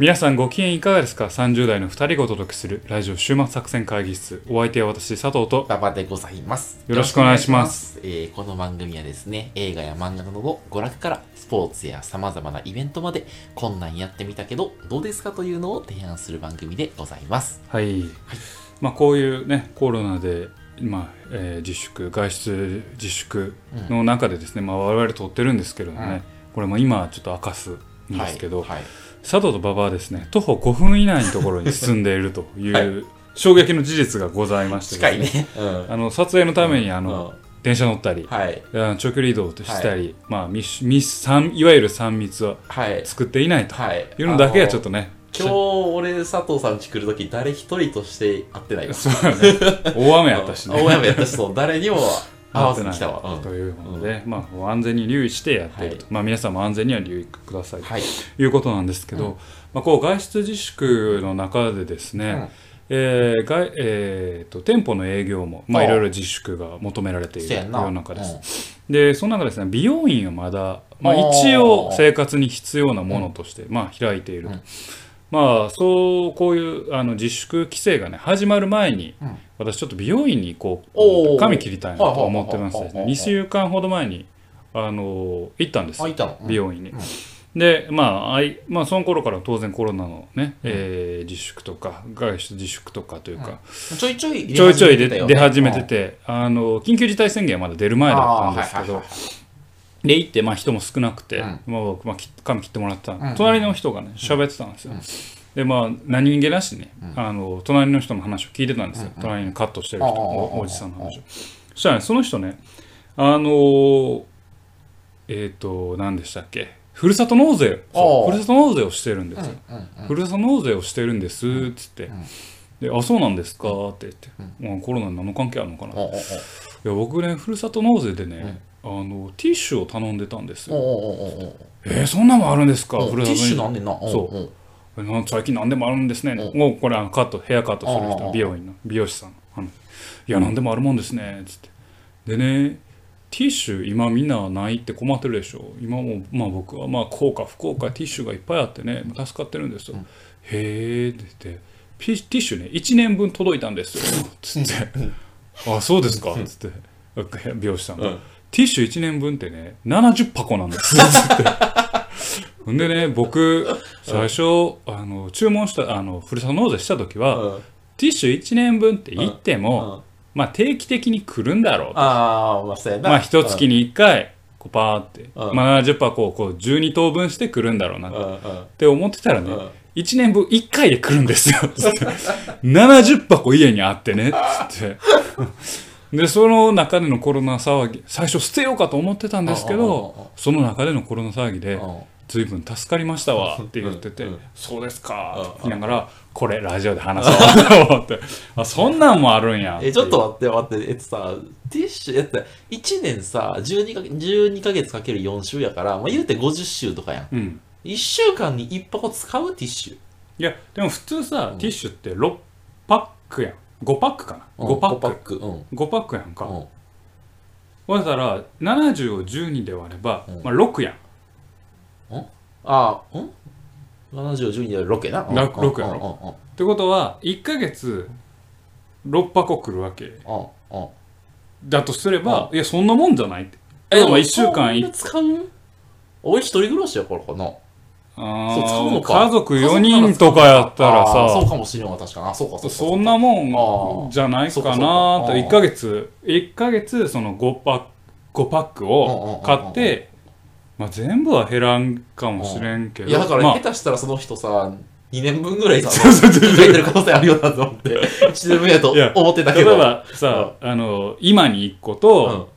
皆さんご機嫌いかがですか ?30 代の2人がお届けするラジオ週末作戦会議室。お相手は私、佐藤と。馬場でございます。よろしくお願いしますよろしくお願いします。えーこの番組はですね、映画や漫画などの娯楽からスポーツや様々なイベントまで、こんなんやってみたけど、どうですかというのを提案する番組でございます。はい。まあこういうね、コロナで、まあえー自粛、外出自粛の中でですね、まあ我々撮ってるんですけどね、うんこれも今ちょっと明かすんですけど、はい。はい佐藤と馬場はですね、徒歩5分以内のところに住んでいるという、はい衝撃の事実がございまして近いね、ね。うん。あの撮影のためにあの、うん電車乗ったり、はい。長距離移動としたり、まあ密密三いわゆる3密ははい。作っていないとはい。いうのだけはちょっと。とね、今日、俺、佐藤さん家来るとき、誰一人として会ってないわ。ね、大雨やったしね。大雨やったし、そう、誰にも合わせというので、まあ、安全に留意してやっていると、はい。まあ、皆さんも安全には留意ください。はい。ということなんですけど、うん。まあ、こう外出自粛の中でですね、うん。えー外えーと店舗の営業も、まあ、いろいろ自粛が求められている世。の中です。うん。でその中ですね美容院はまだ、まあ、一応生活に必要なものとして、まあ、開いていると、うんまあそうこういうあの自粛規制がね始まる前に、うん。私ちょっと美容院に行こう髪切りたいなと思ってますねはあはあはあはあ2週間ほど前にあの行ったんです美容院に。うん。でまああい、まあその頃から当然コロナのね、えー自粛とか外出自粛とかというか、ちょいちょいちょいちょい出始めてて、あの緊急事態宣言はまだ出る前だったんですけどで行って、まあ、人も少なくて、うん。まあ僕、まあ、き髪切ってもらってた、ん。隣の人がね喋ってたんですよ、でまあ何気なしね、あの隣の人の話を聞いてたんですよ、隣にカットしてる人、おおじさんの話を。そしたらねその人ねあのーえっ、と何でしたっけ？ふるさと納税ふるさと納税をしてるんですよ、ふるさと納税をしてるんですっつって、であそうなんですか？って言って、まあコロナに何の関係あるのかな、いや僕ねふるさと納税でね、あのティッシュを頼んでたんですよ、えー、そんなもんあるんですか？おティッふるさとにシュなんねんなそう。最近何でもあるんですね、うもうこれあのカットヘアカットする人ああ美容院の美容師さん。の話いや何でもあるもんですね。つって。でねティッシュ今みんなないって困ってるでしょ。今もまあ僕はまあ効果不効果ティッシュがいっぱいあってね助かってるんですよ、へえって言って。ピティッシュね1年分届いたんですよ。つって。あそうですか。つって。美容師さんが、うんティッシュ1年分ってね70箱なんですつって。ほんでね僕最初あの注文したあのふるさと納税した時は、うん。ティッシュ1年分って言っても、うん。まあ定期的に来るんだろうと。ああまあそうやな。まあ一月に1回こうパーって、うん。まあ、70箱をこう12等分して来るんだろうなっうんうん。て思ってたらね、うん。1年分1回で来るんですよつって。70箱家にあってねつって でその中でのコロナ騒ぎ最初捨てようかと思ってたんですけどその中でのコロナ騒ぎでうん随分助かりましたわって言ってて、うん。うんそうですかって言いながら、これラジオで話そうと思って、あ、そんなんもあるんやえちょっと待って待ってえっとさティッシュえっと1年さ12か12ヶ月かける4週やからまあ言うて50週とかやん。うん。1週間に1箱使うティッシュ。いや、でも普通さ、ティッシュって6パックやん。5パックかな？5パック。パックうん5パックやんか。うんだから、70を12で割れば、うんまあ6やん。ああん？70、12で6やな。うん六六やろろ。ってことは、1ヶ月6箱来るわけ。うんうんうんだとすれば、いや、そんなもんじゃないって。え、でも1週間いそんな使う？俺一人暮らしやからかな。あそう使うーのか。家族4人とかやったらさ、あーそうかもしれんわ、確かに。あ、そうか、そうか。そんなもんじゃないかなと。そうかそうか。1ヶ月1ヶ月その5パック5パックを買ってまあ全部は減らんかもしれんけど。いや、だから、まあ。下手したらその人さ、2年分ぐらいさ、入ってる可能性あるよなと思って、1年分やといや思ってたけど。例えばさあの今に1個うん。と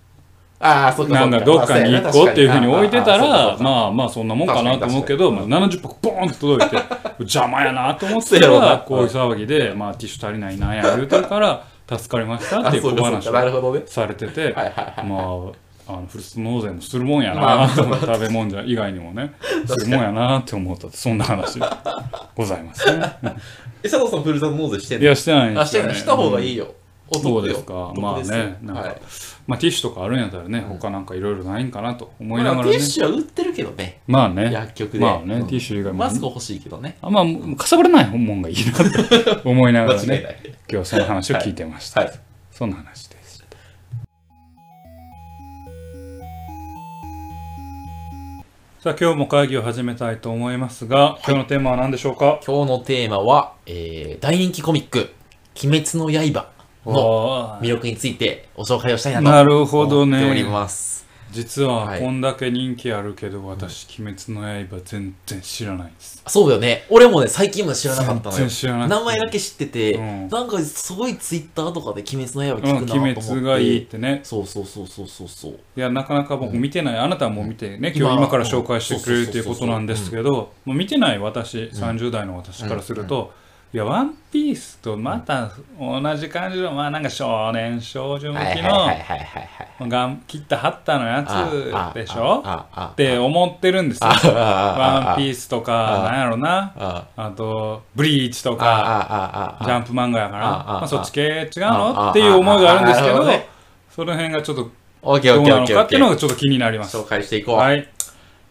ああ、そうか、なんかどっかに1個っていうふうに置いてたらあまあまあそんなもんかなと思うけどまあ70箱ボーンと届いて邪魔やなと思ってたらこういう騒ぎでまあティッシュ足りないなんや言うてるから助かりましたっていう小話をほどね。されてて。まあ、あのフルス納税もするもんやまあなと思って、食べ物じゃ以外にもね、するもんやなって思ったそんな話ございますね。え、佐藤さん、ふるさと納税してんいのや、してないんであ、してない。した方がいいよ。よ。お得よそうですかまあねなんか、はいまあティッシュとかあるんやったらね、うん。他なんかいろいろないんかなと思いまあながら。ねティッシュは売ってるけどね。まあね。薬局で。まあね、うん。ティッシュ以外も。マスク欲しいけどね。あまあかさばらないもんがいいなって思いながらね 今日はその話を聞いてました、はい。そんな話です。さあ今日も会議を始めたいと思いますが、今日のテーマは何でしょうか？今日のテーマは、えー、大人気コミック「鬼滅の刃」の魅力についてご紹介をしたいなとなるほど思っておりねます。実ははい。こんだけ人気あるけど、私「鬼滅の刃」全然知らないです。そうだよね。俺もね最近まで知らなかったのよ。全然知らない名前だけ知ってて、うん。なんかすごいツイッターとかで「鬼滅の刃」うん聞くなと思って、鬼滅がいいってね。そうそうそうそうそうそう。いやなかなか僕見てない、あなたはもう見てね、うん。今日今今から紹介してくれるということなんですけどもう見てない私、30代の私からすると、いやワンピースとまた同じ感じのまあなんか少年少女向はいきのはいがん切ったはったのやあつでしょ？って思ってるんですよ。ワンピーースとかあなんやろな。ああ。とブリーチとあかジャンプ漫画やから。まあ、そっち系違うの？っていう思いがあるんですけどその辺がちょっとどうなのかっていうのがちょっと気になります。紹介していこう、はい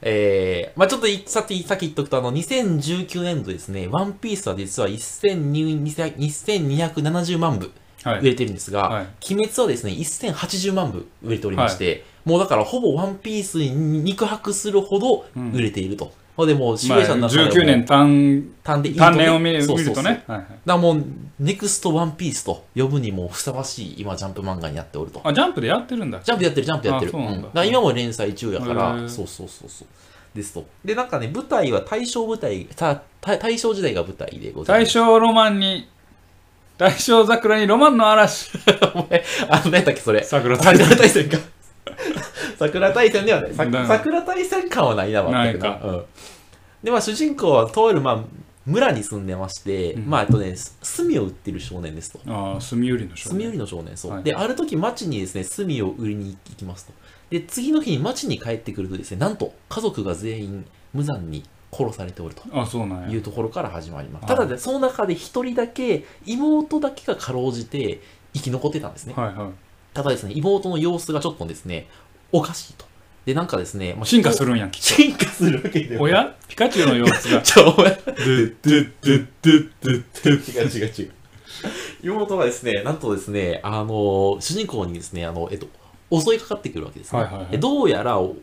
えー、まあちょっといさっき、さっき言っとくと、あの、2019年度ですね、ワンピースは実は1200 1270万部はい。売れてるんですが、はい。鬼滅はですね、1080万部売れておりまして、もうだからほぼワンピースに肉薄するほど売れていると。まあでも、シミュレーションのまあ、中でも19年単単でいいと単年を見るそうそうそう見るとね。はいはいだもう、ネクストワンピースと呼ぶにもふさわしい今、ジャンプ漫画になっておると。あ、ジャンプでやってるんだ。ジャンプやってる、ジャンプやってる。うなんだ今も連載中やかへら、ーそうそうそうそう。ですと。で、なんかね、舞台は大正舞台、たた大正時代が舞台でござい大ます。正ロマンに、大正桜にロマンの嵐。お前、あの、何やったっけ、それ。桜大戦か。桜大戦ではない。桜大戦感はないな、全くな。うん。で、まあ、主人公は、とある、まあ、村に住んでまして、うんまあ、えっとね、炭を売ってる少年ですと。ああ、墨売りの少炭売り年。の少年、そう。はいで、ある時町にですね、炭を売りに行きますと。で、次の日に町に帰ってくるとですね、なんと家族が全員無残に殺されておると。あ、そうなんやいう。ところから始まります。はいただね、その中で一人だけ、妹だけがかろうじて生き残ってたんですね。はいはい。ただですね、妹の様子がちょっとですね、おかしいと。で、なんかですね、まあ進化するんや、きっ進化するわけでと。おや？ピカチュウの様子が。ちょ、お前。ドゥドゥドゥドゥドゥドゥ違う違う違う。妹がですね、なんとですね、あの、主人公にですね、あの、えっと、襲いかかってくるわけですね。はいはいはいでどうやら、お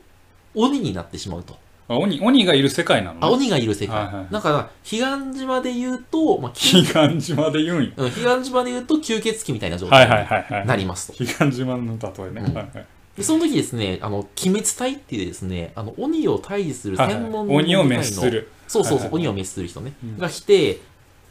鬼になってしまうと。あ鬼、鬼がいる世界なの？あ、ね。鬼がいる世界。はいはいだから、彼岸島で言うと、まあ、彼岸島で言うんや。うん彼岸島で言うと吸血鬼みたいな状態はいはいにはいはい。なりますと。彼岸島の例えね。うんはいはい。でその時ですね、あの、鬼滅隊っていうですね、あの、鬼を退治するはいはい専門の鬼を部隊の滅する。そうそうそう、はいはいはい鬼を滅する人ね、うんが来て、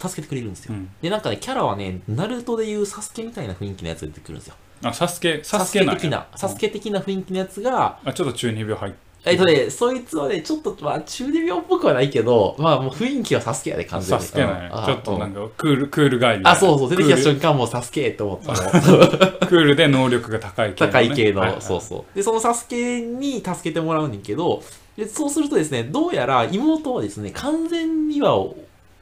助けてくれるんですよ。うんで、なんかね、キャラはね、ナルトでいうサスケみたいな雰囲気のやつが出てくるんですよ。あ、サスケ、ササスケ的な、サスケ的な雰囲気のやつが、あ、ちょっと中二病入って。えっとね、そいつはね、ちょっと、まあ、中二病っぽくはないけど、まあ、もう雰囲気はサスケやで、完全に。サスケなんやうん。ちょっとなんか。かクール、クールガイみたいな。あ、そうそう、出てきた瞬間もうサスケって思ったの。クールで能力が高い系のね。高い系の、はいはいそうそう。で、そのサスケに助けてもらうねんけど、でそうするとですね、どうやら妹はですね、完全には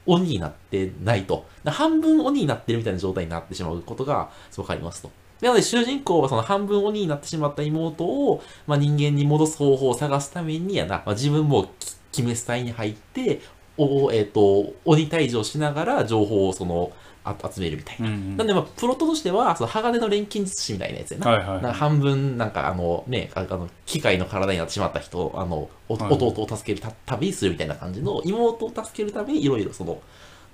鬼になってないと。だ半分鬼になってるみたいな状態になってしまうことがわかりますと。なので主人公はその半分鬼になってしまった妹を、まあ、人間に戻す方法を探すためにやな、まあ、自分もき鬼滅隊に入って、おえっ、と、鬼退治をしながら情報をその、あ集めるみたいな。うんうんなんで、まあ、プロットとしては、その鋼の錬金術師みたいなやつやな。はいはいな半分、なんかあのね、ああの機械の体になってしまった人、あの、おはい弟を助けるた旅するみたいな感じの、妹を助けるためにいろいろその、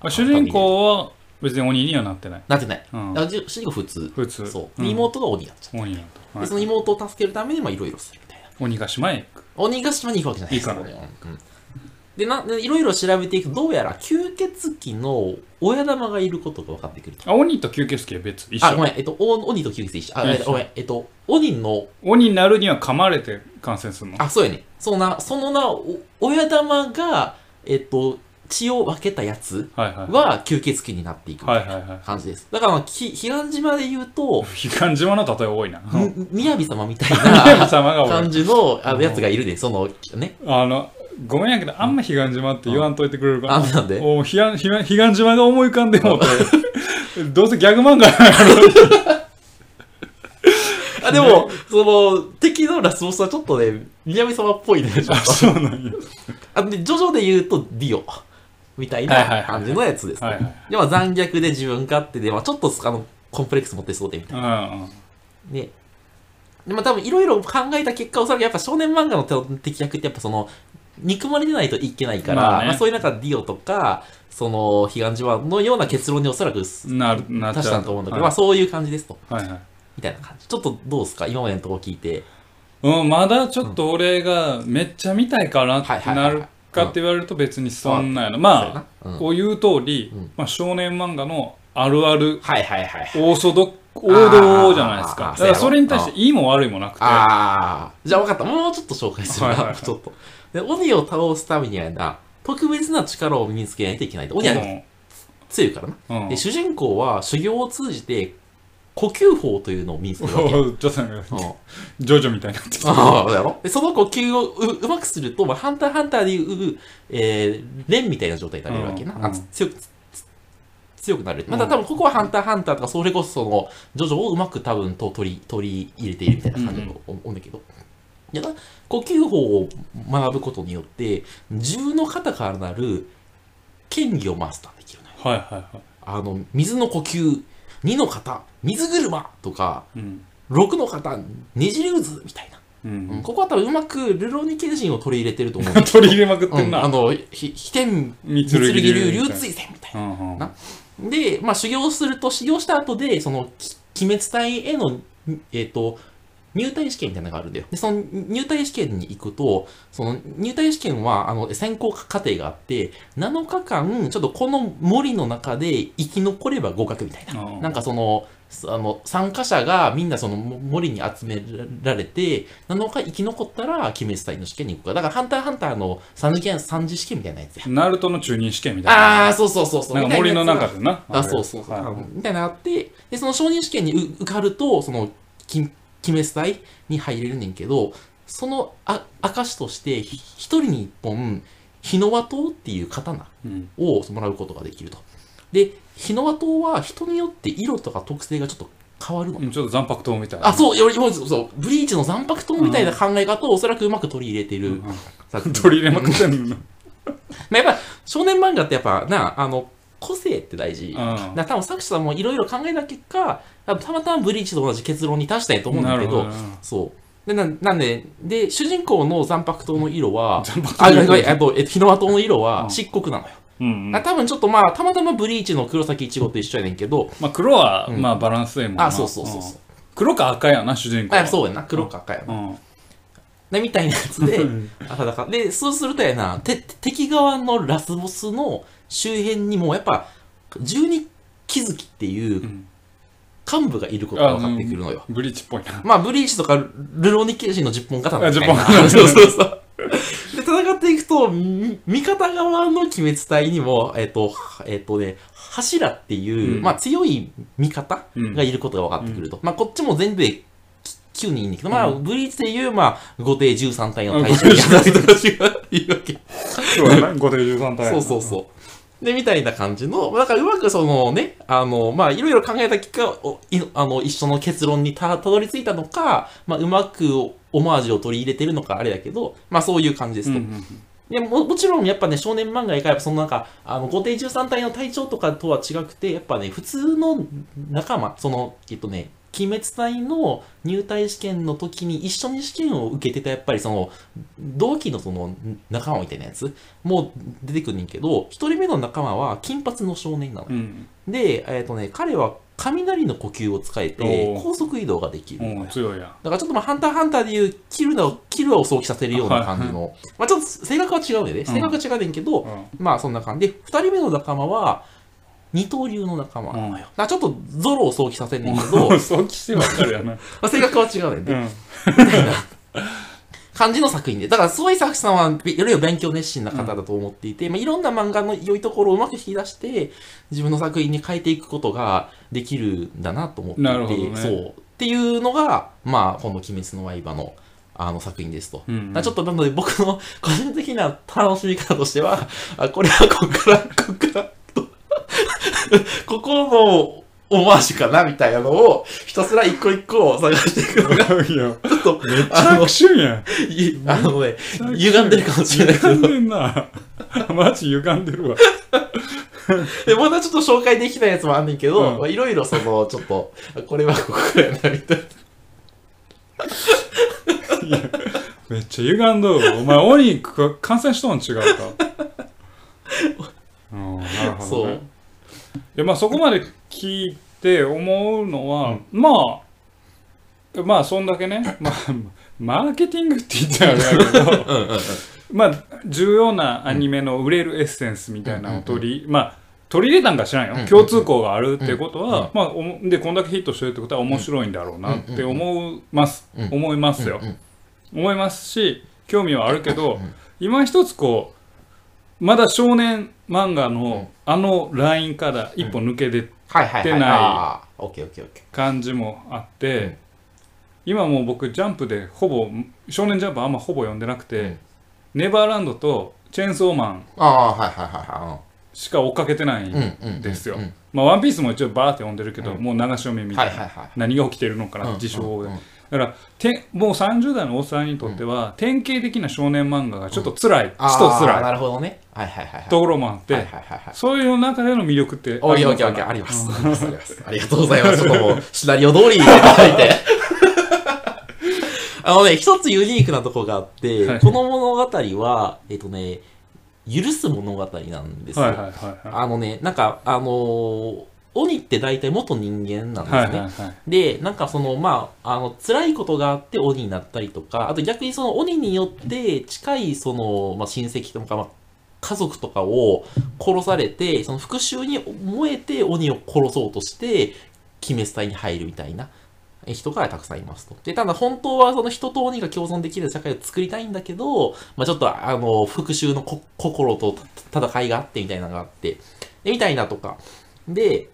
あ主人公は別に鬼にはなってない。なってない。うんだからじ主人公普通。普通。そう。んで妹が鬼になっちゃ鬼なんと。う。で、はいその妹を助けるために、まあ、いろいろするみたいな。鬼ヶ島へ行く。鬼ヶ島に行くわけじゃない行かないうんでな、でいろいろ調べていくと、どうやら吸血鬼の親玉がいることが分かってくると。あ、鬼と吸血鬼は別。一緒。あ、ごめん、えっと、お鬼と吸血鬼一緒。あ、一緒ごめん、えっと、鬼の鬼になるには噛まれて感染するの。あ、そうやね。そのな、そのな、お親玉が、えっと、血を分けたやつは吸血鬼になっていくみたい感じです。だから、まあき彼岸島で言うと、彼岸島の例え多いな。み みやび様みたい神な。感じのあのやつがいるで、その、ね。あの、ごめんやけど、あんま彼岸島って言わんといてくれるかあ、な。なんで？もう彼岸彼岸島が思い浮かんでもうて、どうせギャグ漫画やろ。あでも、その、敵のラスボスはちょっとね、南様っぽいね、あ。そうなんやあで、ジョジョで言うと、ディオ。みたいな感じのやつですね。で、まあ残虐で自分勝手で、まあちょっと、あの、コンプレックス持ってそうで、みたいうんうんな。ね。でも多分いろいろ考えた結果、おそらくやっぱ少年漫画の敵役ってやっぱその、憎まれてないといけないから、まあまあねそういう中ディオとか、その、彼岸島のような結論におそらくなるな達したと思うんだけど、はいまあそういう感じですと。はいはいみたいな感じ。ちょっとどうですか？今までのとこ聞いて。うん、まだちょっと俺がめっちゃ見たいかなってないるかって言われると別にそんなんやな。まあ、こう言う通り、うんまあ少年漫画のあるあるはいはいはいはい。オーソド王道じゃないですか。だからそれに対していいも悪いもなくて。ああ、じゃあ分かった。もうちょっと紹介するな。はいはいはいちょっと。で、鬼を倒すためにはな、特別な力を身につけないといけないと。鬼は強いからな。うんうんで、主人公は修行を通じて、呼吸法というのを身につけるわけ。ちょっとなんジョジョみたいになってきた。ああ、だろ？で、その呼吸をううまくすると、まあ、ハンターハンターでいう、えー、レンみたいな状態になれるわけな。うんあ強く、つ強くなる。また多分ここはハンターハンターとか、それこそその、ジョジョをうまく多分と取り、取り入れているみたいな感じだと思うんだけど。いやな呼吸法を学ぶことによって、10の型からなる剣技をマスターできるのよ。はいはいはい。あの、水の呼吸、2の型、水車とか、うん。6の型、ねじり渦みたいな。ううんん。ここは多分うまくルローニケンシンを取り入れてると思う 取り入れまくっど、てんな。うんあの、ひ飛天三三剣流流追戦みたいな。うんうんなで、まあ修行すると、修行した後で、その、き鬼滅隊への、えっ、と、入隊試験みたいなのがあるんだよ。で、その入隊試験に行くと、その入隊試験は、あの、選考過程があって、7日間、ちょっとこの森の中で生き残れば合格みたいな。うんなんかその、あの、参加者がみんなそのも森に集められて、7日生き残ったら、鬼滅隊の試験に行くから。だから、ハンターハンターの三次元、三次試験みたいなやつや。ナルトの中任試験みたいな。ああ、そうそうそうそう。なんか森の中でな。あ、そうそうそう。はいみたいなあって、で、その承認試験にう受かると、その、き鬼滅隊に入れるねんけど、そのあ証として、ひ一人に一本、日の輪刀っていう刀うん。をもらうことができると。で、日の輪刀は人によって色とか特性がちょっと変わるの。うんちょっと残白刀みたいな。あ、そう、よりもそうそう、ブリーチの残白刀みたいな考え方をおそらくうまく取り入れているうん。取り入れまくってんの。まあ、やっぱ少年漫画ってやっぱな、あの、個性って大事。うんだ多分作者さんもいろいろ考えた結果、たまたまブリーチと同じ結論に達したんやと思うんだけど、どそう。でななんで、で、主人公の残白刀の色は、残白あ、と、え日の輪刀の色はうん漆黒なのよ。うんうん。あ多分ちょっとまあ、たまたまブリーチの黒崎一護と一緒やねんけど、まあ黒は、うんまあバランスええもんな。あ、そうそうそうそう。ん黒か赤やな、主人公は。あ、そうやな、黒か赤やな。うん。で、みたいなやつで、あだからで、そうするとやな、て敵側のラスボスの周辺にも、やっぱ、十二気づきっていううん幹部がいることが分かってくるのよ。ブリーチっぽいな。まあ、ブリーチとか、ルローニケンシンの10本刀みたいな。あ10本 そうそうそう。で、戦っていくと、み味方側の鬼滅隊にも、えっ、と、えっ、とね、柱っていう、うんまあ強い味方うんがいることが分かってくると。まあこっちも全部で9人いんだけど、まあブリーチでいう、まあ、後手13体の対象に当たる人たちがいるわけ。そうやな、5で13体。そうそうそう。で、みたいな感じの、だからうまくそのね、あの、まあ、いろいろ考えた結果、あの、一緒の結論にた、たどり着いたのか、まあ、うまくオマージュを取り入れてるのかあれだけど、まあ、そういう感じですと。うんうんでも、もちろんやっぱね、少年漫画やから、そのなんか、あの、後手13体の隊長とかとは違くて、やっぱね、普通の仲間、その、えっとね、鬼滅隊の入隊試験の時に一緒に試験を受けてたやっぱりその同期のその仲間みたいなやつも出てくるねんけど一人目の仲間は金髪の少年なの。よ、うん。で、えっとね、彼は雷の呼吸を使えて高速移動ができる。強いや。だからちょっとまあ、ハンターハンターでいうキルを、キルを想起させるような感じの、まあちょっと性格は違うね。で、性格は違うねんけど、うん。まあそんな感じで、二人目の仲間は、二刀流の仲間なのよ。だからちょっとゾロを想起させんねんけど、まそうきしてばっかりやな。あ性格は違うねんで、うん。感じの作品で。だから、そういう作者さんは、いろいろ勉強熱心な方だと思っていて、まあ、いろんな漫画の良いところをうまく引き出して、自分の作品に変えていくことができるんだなと思っていて、ねそう。っていうのが、まあ、この鬼滅の刃の、あの作品ですと。うんちょっとなので僕の個人的な楽しみ方としては、あこれはここから、ここからと、ここのオマージュかなみたいなのを、ひたすら一個一個探していくのが、ちょっと、めっちゃ悪趣味やん。いあのね、歪んでるかもしれないけど歪んでんな。マジ歪んでるわ。で、まだちょっと紹介できないやつもあんねんけど、いろいろその、ちょっと、これはここやな、みたいな。めっちゃ歪んどるわ。お前、鬼か感染しとん違うか。うん、なるほそうどね。。いや、まあそこまで聞いて思うのは、まあ、まあそんだけね、まあ、マーケティングって言っちゃあれやけど、うんうんうん。まあ、重要なアニメの売れるエッセンスみたいなのを取り、まあ、取り入れたんか知らんよ。うん共通項があるってことは、うんまあ、で、こんだけヒットしてるってことは面白いんだろうなって思います。うん思いますよ。うんうん思いますし、興味はあるけど、ん今一つこう、まだ少年漫画のあのラインから一歩抜け出はいはいはい。出ないあーオッケーオッケーオッケ感じもあって、うん今もう僕ジャンプでほぼ少年ジャンプあんまほぼ読んでなくて、うんネバーランドとチェーンソーマンー。ああー、はいはいはいはしか追っかけてないい。ん。ですようんまあ、ワンピースも一応バーって読んでるけど、うんもう流し読みみたいな。何が起きてるのかな、うん自称で、だからてもう30代のおっさんにとっては、典型的な少年漫画がちょっと辛い、ちょっと辛いるほどね。はいはいはいはい。ところもあって、はいはいはいはい。そういう中での魅力ってあります。ありますありますありがとうございます。ちょっともう、シナリオ通りいただいて。あのね、一つユニークなとこがあって、はいこの物語は、えっ、とね、許す物語なんですよ。はいはいはいはいあのね、なんか、あのー鬼って大体元人間なんですね。はいはいはいで、なんかその、まあ、あの、辛いことがあって鬼になったりとか、あと逆にその鬼によって近いその、まあ、親戚とか、まあ、家族とかを殺されて、その復讐に燃えて鬼を殺そうとして、鬼滅隊に入るみたいな人がたくさんいますと。で、ただ本当はその人と鬼が共存できる社会を作りたいんだけど、まあちょっとあの、復讐のこ心と戦いがあってみたいなのがあって、で、みたいなとか。で、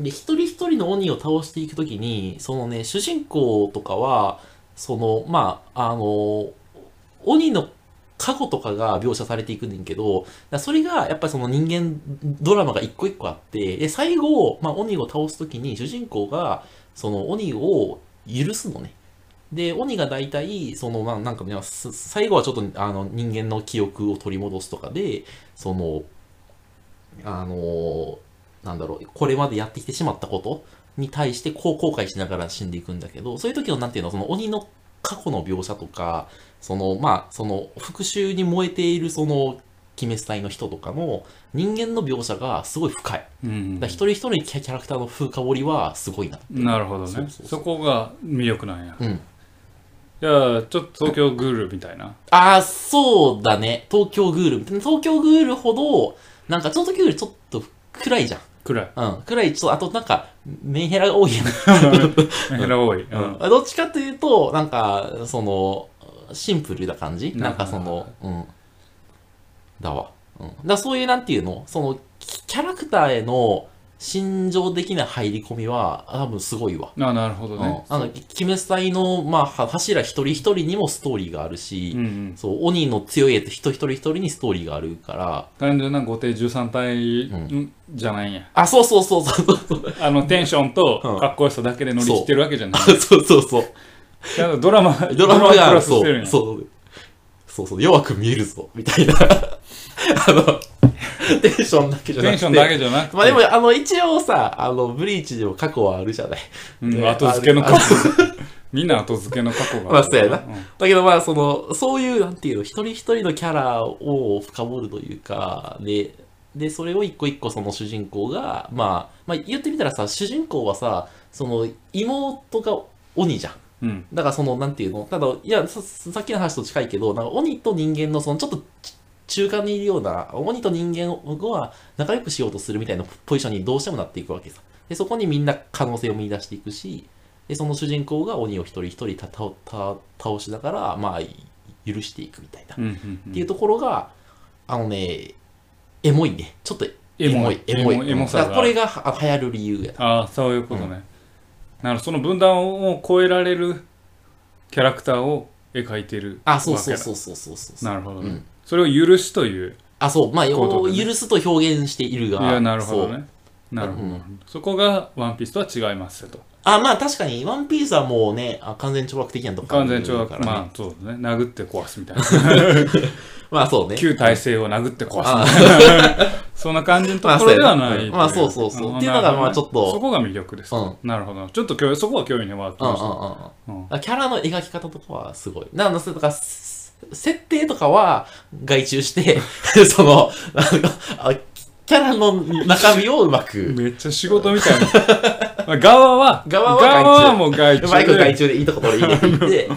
で、一人一人の鬼を倒していくときに、そのね、主人公とかは、その、まあ、あの、鬼の過去とかが描写されていくねんけど、それがやっぱりその人間ドラマが一個一個あって、で、最後、まあ、鬼を倒すときに主人公が、その鬼を許すのね。で、鬼が大体、その、ま、なんかね、最後はちょっと、あの、人間の記憶を取り戻すとかで、その、あの、なんだろう、これまでやってきてしまったことに対して、こう後悔しながら死んでいくんだけど、そういう時の、なんていうの、その鬼の過去の描写とか、その、まあ、その、復讐に燃えている、その、鬼滅隊の人とかの人間の描写がすごい深い。うんだ一人一人キャキャラクターの風香りはすごいな。なるほどねそこが魅力なんや、いうん。やちょっと東京グールみたいなああ、そうだね。東京グール。東京グールほど、なんか東京グールちょっと暗いじゃん。くらいうん。暗い、ちょっと、あとなんか、メンヘラが多いやん。メヘラ多い、うんうんどっちかというと、なんか、その、シンプルな感じ？なんかその、うん。だわ。うん。だそういう、なんていうの？その、キキャラクターへの心情的な入り込みは、多分すごいわ。あなるほどね、うん。なんか、鬼滅隊の、まあ、は柱一人一人にもストーリーがあるし、うんうん、そう、鬼の強いやつ一人一人一人にストーリーがあるから、単純な後手13体じゃないんや、あ、そうそうそうそうそう。あのテンションとうん。かっこよさだけで乗り切ってるわけじゃない、そう。そうそう。ドラマドラマプが、そうラスしてるん、や。そう、そうそう、弱く見えるぞ、みたいな。あの、テンションだけじゃなくて。テンションだけじゃなくて、まあでも、あの、一応さ、あの、ブリーチでも過去はあるじゃない？うんね後付けの過あ去 みんな後付けの過去が。まあそうやな。うん。だけどまあ、その、そういう、なんていうの、一人一人のキャラを深掘るというか、で、で、それを一個一個その主人公が、まあ、まあ言ってみたらさ、主人公はさ、その、妹が鬼じゃん。うん。だからその、なんていうの？ただ、いやさ、さっきの話と近いけど、なんか鬼と人間のそのちょっとち中間にいるような、鬼と人間は仲良くしようとするみたいなポジションにどうしてもなっていくわけさ。で、そこにみんな可能性を見出していくし、で、その主人公が鬼を一人一人たたた倒しながら、まあ、許していくみたいな。うんうんっていうところが、あのね、エモいね。ちょっとエモいエモい。エモエこれがは流行る理由や。ああそういうことね、なるほどその分断を超えられるキャラクターを描いてるあ、そうそうそうそうそうそう。なるほどね、うんそれを許すというあ、そう。まあ、ことでね。許すと表現しているが。いやなるほどね。なるほど、うん。そこがワンピースとは違いますよと。あ、まあ確かに、ワンピースはもうね、あ完全懲悪的なとこ完全懲悪からね。まあそうですね。殴って壊すみたいな。まあそうね。旧体制を殴って壊すあみたいな。そんな感じのところではないまあそう。まあそうそうそう。っていうのがまあちょっと。そこが魅力です、うん。なるほど。ちょっとそこは興味に湧きうんうんました、うんうん。うん。キャラの描き方とかはすごい。なんだ、それとか、す設定とかは外注して、その、なんかあキャラの中身をうまく、めっちゃ仕事みたいな。まあ側は側は外注。はもう外うまく外注でいいところに入れて。いって、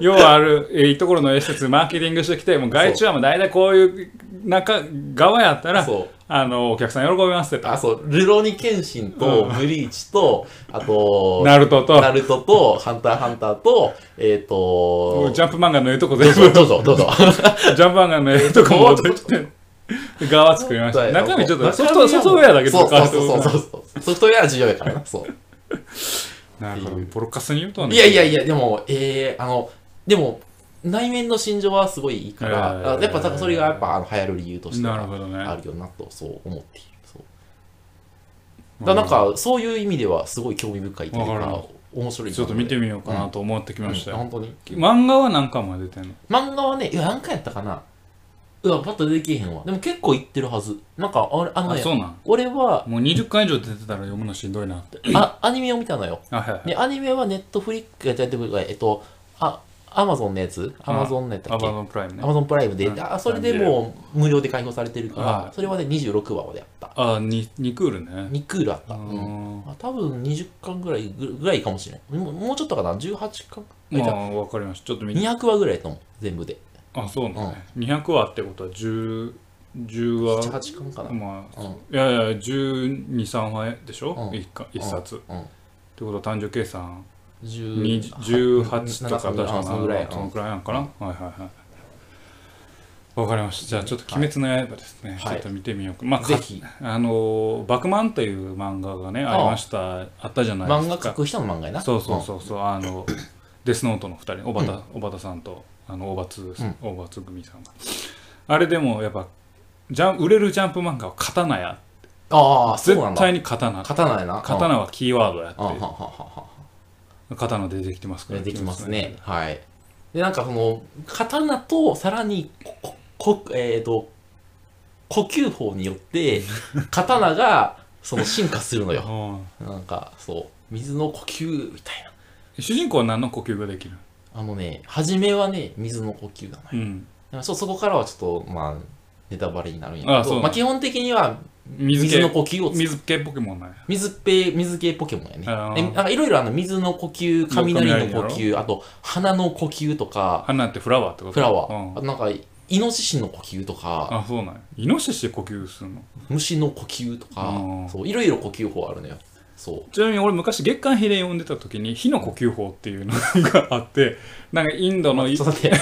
要はあるえーいいところの演出マーケティングしてきてもう外注はもう大体こういう中側やったら。あのお客さん喜びますってあ、そう、ルロニケンシンと、うん。ブリーチと、あと、ナルトと。ナルトと、ハンターハンターと、えっ、と、ジャンプ漫画のええとこど全部。どうぞ、どうぞ。ジャンプ漫画のええとこ持ってきて側作りました。中身ちょっとソフトソフトウェアだけそう使そうそう。そうそう。ソフトウェア重要やからな、そう。なるほど。ボロカスに言うとねいやいやいや、でも、えー、あの、でも、内面の心情はすごいいいから、えーあやっぱそれがやっぱあの流行る理由としてあるよなと、そう思っている。そう。だなんか、そういう意味ではすごい興味深いというわかか、面白いちょっと見てみみようかなと思ってきましたよ。本当に？漫画は何巻まで出てんの？漫画はね、いや、何回やったかな？うわ、パッと出てけえへんわ。でも結構いってるはず。なんか、あれ、あのねあそうなん？俺は、もう20巻以上出てたら読むのしんどいなってあ、アニメを見たのよ。あはいはいで、アニメはネットフリックえっと、あ、アマゾンのやつ？アマゾンのやったアマゾンプライムね。アマゾンプライムで、うん。あそれでもう無料で開放されてるから、はい。それはね、26話までやった。あに2クールね。2クールあった。ううん。んあ多分20巻ぐらいぐぐらいかもしれない。もうもうちょっとかな ?18 巻まあわかりました。ちょっと見て。200話ぐらいやと思う。全部で。あそうなんね200話ってことは10 10話？7、8巻かな。まあ、うん。いやいや1 2 3話でしょ、うん。一巻一冊、っうん。てことは単純計算10 18とか確かそのぐらい。そのくらいなんかな、はいはいはいわかりましたじゃあちょっと「鬼滅の刃」ですね、はいちょっと見てみようか、まあ、ぜひあの「バクマン」という漫画がねありましたあったじゃないですか漫画描く人の漫画やな。そうそうそうそうあのデスノートの2人小畑,、小畑さんとあの大罰、大罰組さんがあれでもやっぱジャン売れるジャンプ漫画は刀や。ああ、絶対に刀刀やな。刀はキーワードや。って刀出てきてますからできますね。はい。で、なんかその、刀とさらに、こ、こ、えっ、と、呼吸法によって、刀が、その進化するのよ。うんなんか、そう、水の呼吸みたい主人公は何の呼吸ができる？な。あのね、初めはね、水の呼吸なのよ。うんそそこからはちょっと、まあ、ネタバレになるんやけど、あそうまあ、基本的には水の呼吸を。水系ポケモンなんや。水っぺ水系ポケモンやね。あー。でなんかいろいろあの水の呼吸、雷の呼雷吸、あと鼻の呼吸とか、花ってフラワーってこと？フラワー、うん。なんかイノシシの呼吸とか、あそうなんや。イノシシで呼吸するの？虫の呼吸とか。うん、そういろいろ呼吸法あるのよ。そう。ちなみに俺昔月刊比例読んでた時に火の呼吸法っていうのがあってなんかインドの。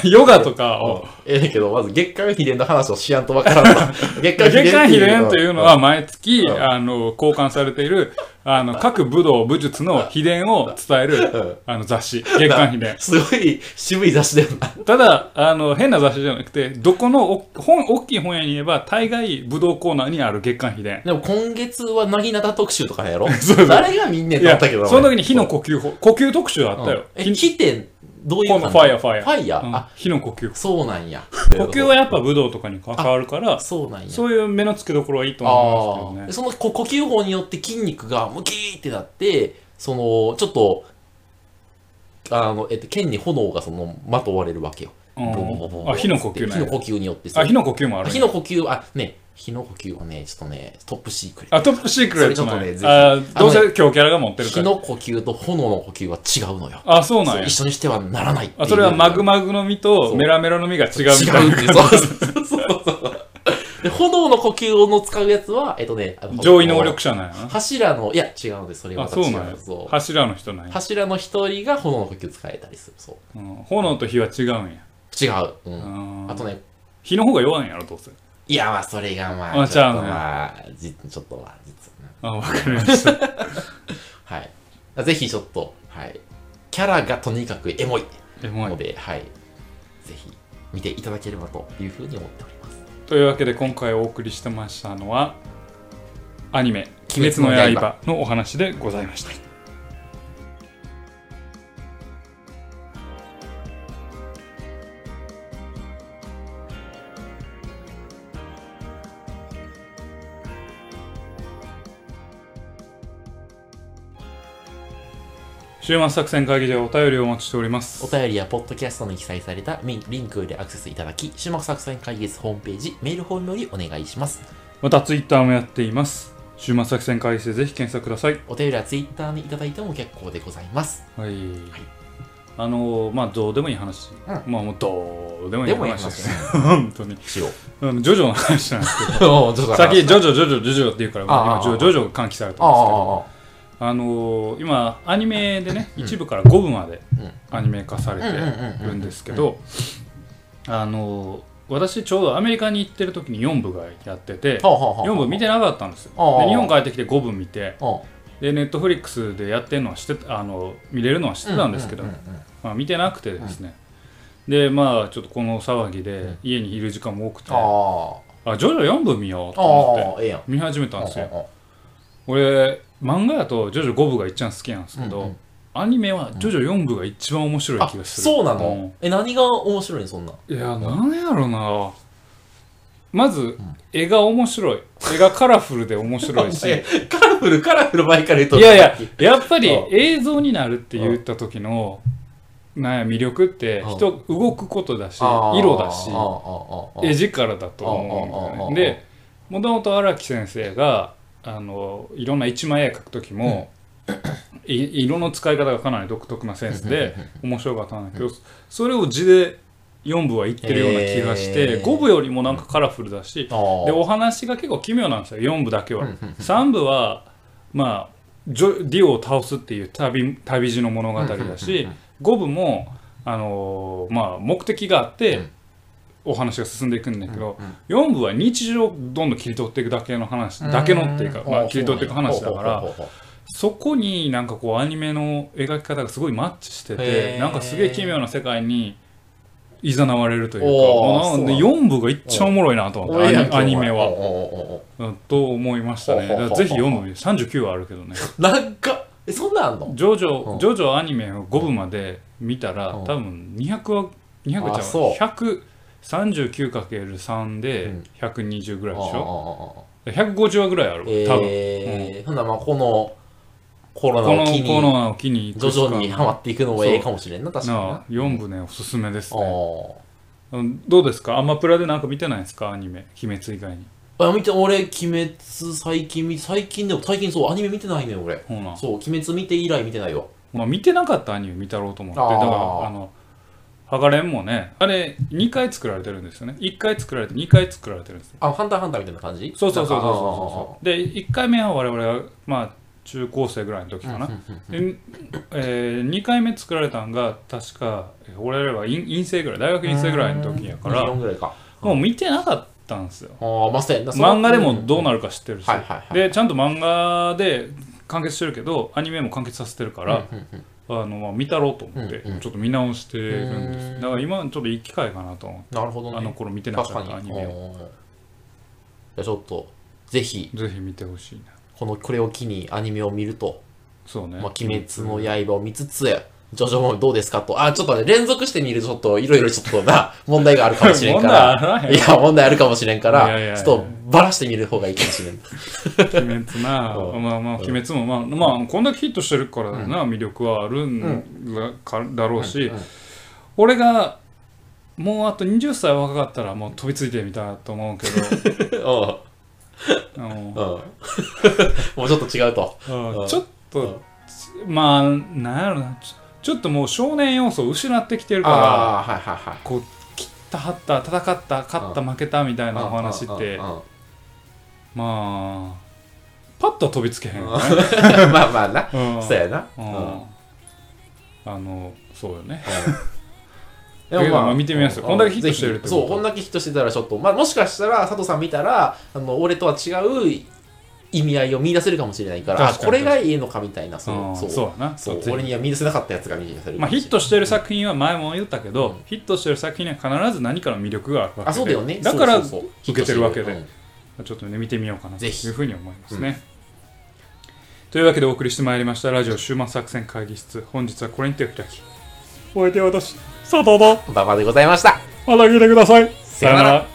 ヨガとかをええけど、まず月刊秘伝の話をしやんとわからんわ。月 刊月刊秘伝というのはん毎月うんあの交換されているあの各武道武術の秘伝を伝えうんるあの雑誌月刊秘伝すごい渋い雑誌だよな。ただあの変な雑誌じゃなくてどこのお本大きい本屋に言えば大概武道コーナーにある月刊秘伝でも今月はなぎなた特集とかやろ誰が見んねんいやと思ったけど。その時に火の呼吸法呼吸特集あったようんえ、火火ってどういうファイヤーファイヤー。ファイヤー、うん。あ、火の呼吸法そうなんや。呼吸はやっぱ武道とかに関わるからそうなんや。そういう目の付けどころはいいと思いああ、ますそのこ呼吸法によって筋肉がムキーってなって、その、ちょっと、あの、えっと、剣に炎がその、まとわれるわけよ。けどねボボあ火の呼吸ね火の呼吸によってあ火の呼吸もある火の呼吸、あ、ね、火の呼吸はね、ちょっとね、トップシークレット。あトップシークレットそれちょっとねぜひ。あどうせ今日キャラが持ってるから。火の呼吸と炎の呼吸は違うのよ。あそうなんや。一緒にしてはならないあそれはマグマグの実とメラメラの実が違うみ違たいう。そう。そう。そう。そう。で、炎の呼吸を使うやつは、えっとね、上位能力者なんやな。柱の、いや、違うんです、それは。そうなんや。柱の人なんや。柱の一人が炎の呼吸使えたりする。そう。うん。炎と火は違うんや。違う。う。うんんあとね、火の方が弱いんやろどうせいや、まあ、それがまあ、ちょっとあちゃうねまあ、じちょっとまあ、実。あわかりました はい。ぜひちょっと、はい。キャラがとにかくエモいエモいので、はい。ぜひ見ていただければというふうに思っております。というわけで今回お送りしてましたのはアニメ「「鬼滅の刃」のお話でございました週末作戦会議ではお便りをお待ちしております。お便りやポッドキャストに記載されたリンクよりアクセスいただき、種目作戦会議室ホームページ、メールフォームよりお願いします。またツイッターもやっています。週末作戦会議でぜひ検索ください。お便りはツイッターにいただいても結構でございます。はい、あのまあどうでもいい話、うまあもうどうでもいい話です。話 本当に。しよあのジョジョの話なんですけど。う。さっきジョジョジョジョジョジョって言うからああああ今ジョジョが喚起されたんですけどあの今アニメでねうん。一部から5部までうん。アニメ化されてうんうんうんうん。るんですけどあの私ちょうどアメリカに行ってる時に4部がやっててはあはあはあ4部見てなかったんですよ。で日本帰ってきて5部見てうんでネットフリックスでやってるのは知ってあの見れるのは知ってたんですけど、うんうんうんまあ、見てなくてですね、でまあちょっとこの騒ぎで家にいる時間も多くて、ああ。ジョジョ4部見ようとあ、思って。見始めたんですよ。俺漫画やとジョジョ5部が一番好きなんですけど、うんうん。アニメはジョジョ4部が一番面白いあ気がする。そうなうん。のえ、何が面白いのそんな？いやなんやろな。まず絵が面白い。絵がカラフルで面白いし。えカラフル、カラフル前から言うといやいや、やっぱりうん。映像になるって言った時の、なんや魅力ってうん。人動くことだし、色だし絵力だと思うんだよね。で、もともと荒木先生が、あの、いろんな一枚絵描く時も、い色の使い方がかなり独特なセンスで面白かったんだけど、それを字で4部は言ってるような気がして、へー。5部よりもなんかカラフルだし、でお話が結構奇妙なんですよ4部だけは、うん。うんうん3部はまあジョディオを倒すっていう旅旅路の物語だし5部も、あのーまあ、目的があって、うんお話が進んでいくんだけど、うん4部は日常をどんどん切り取っていくだけの話だけのっていうか、まあ、切り取っていく話だからそこになんかこうアニメの描き方がすごいマッチしてへてー。なんかすげえ奇妙な世界に誘われるというかなんでそう4部が一番おもろいなと思ってアニメは。と思いましたね。ぜひ読む。39話あるけどね。なんかえそんなんあんの？ジョジョ、うん。ジョジョアニメを5部まで見たら、うん。多分200話、200ちゃあそうう、139×3 でうん120ぐらいでしょ、あ150話ぐらいあるわ、多分。えー、ほんならまあこのコロナを機にコロナを機に徐々にハマっていくのもええかもしれんな確かにななあ4部ね、おすすめですね。あうんどうですか？アマプラでなんか見てないですか？アニメ。鬼滅以外に。あ見て俺鬼滅最近見最近でも最近そうアニメ見てないね俺。そう鬼滅見て以来見てないよまあ、見てなかったアニメ見たろうと思って。だから、あの、ハガレンもね、あれ、2回作られてるんですよね。1回作られて、2回作られてるんですよ。あハンターハンターみたいな感じ？そうそうそうそうそう。で、1回目は我々は、まあ、中高生ぐらいの時かな。で、え2回目作られたんが、確か、え俺らは院院生ぐらい、大学院生ぐらいの時やから、24ぐらいかもう見てなかったんですよ。漫画でもどうなるるか知ってるし。で、ちゃんと漫画で完結してるけど、アニメも完結させてるから、あのまあ見たろうと思って、うんうん。ちょっと見直してるんです。うん。だから今ちょっといい機会かなと思って、なるほどね。あの頃見てなかったアニメを。うんじゃあちょっとぜひぜひ見てほしいな。このこれを機にアニメを見るとそうね、まあ、鬼滅の刃を見つつ、ジョジョもどうですかと。あ、ちょっとね、連続して見るとちょっと、いろいろちょっとな、問題があるかもしれんから。いや、問題あるかもしれんから、ちょっとバラしてみる方がいいかもしれん。鬼滅な、うん。まあまあ鬼滅もまあ、まあ、こんだけヒットしてるからな、魅力はあるんだ,、かだろうし、俺がもうあと20歳若かったらもう飛びついてみたいと思うけど。もうちょっと違うと。ちょっと、まあなんやろな。ちょちょっともう少年要素を失ってきてるからはいはいはい。こう切った張った戦った勝った負けたみたいなお話ってまあパッと飛びつけへんよね、うん。まあまあな。うん。そうやな。ううん。んあのそうよね。でいやまあ見てみますよ。うん。こんだけヒットしてるってそう、こんだけヒットしてたらちょっと、まあもしかしたら佐藤さん見たら、あの、俺とは違う意味合いを見出せるかもしれないから、あ、これがいいのかみたいな、そうんう、そう。そうやな。そう俺には見出せなかったやつが見出せるまあ、ヒットししてる作品は前も言ったけど、うん。ヒットしてる作品には必ず何かの魅力があるわけで。あ、そうだよね。だからそうそうそう。受けてるわけで。ヒットしてちょっとね見てみようかなとぜひ。いうふうに思いますね、というわけでお送りしてまいりましたラジオ終末作戦会議室。本日はこれにてお開きお相手は私佐藤と。馬場でございました。また聞いてください。さよなら。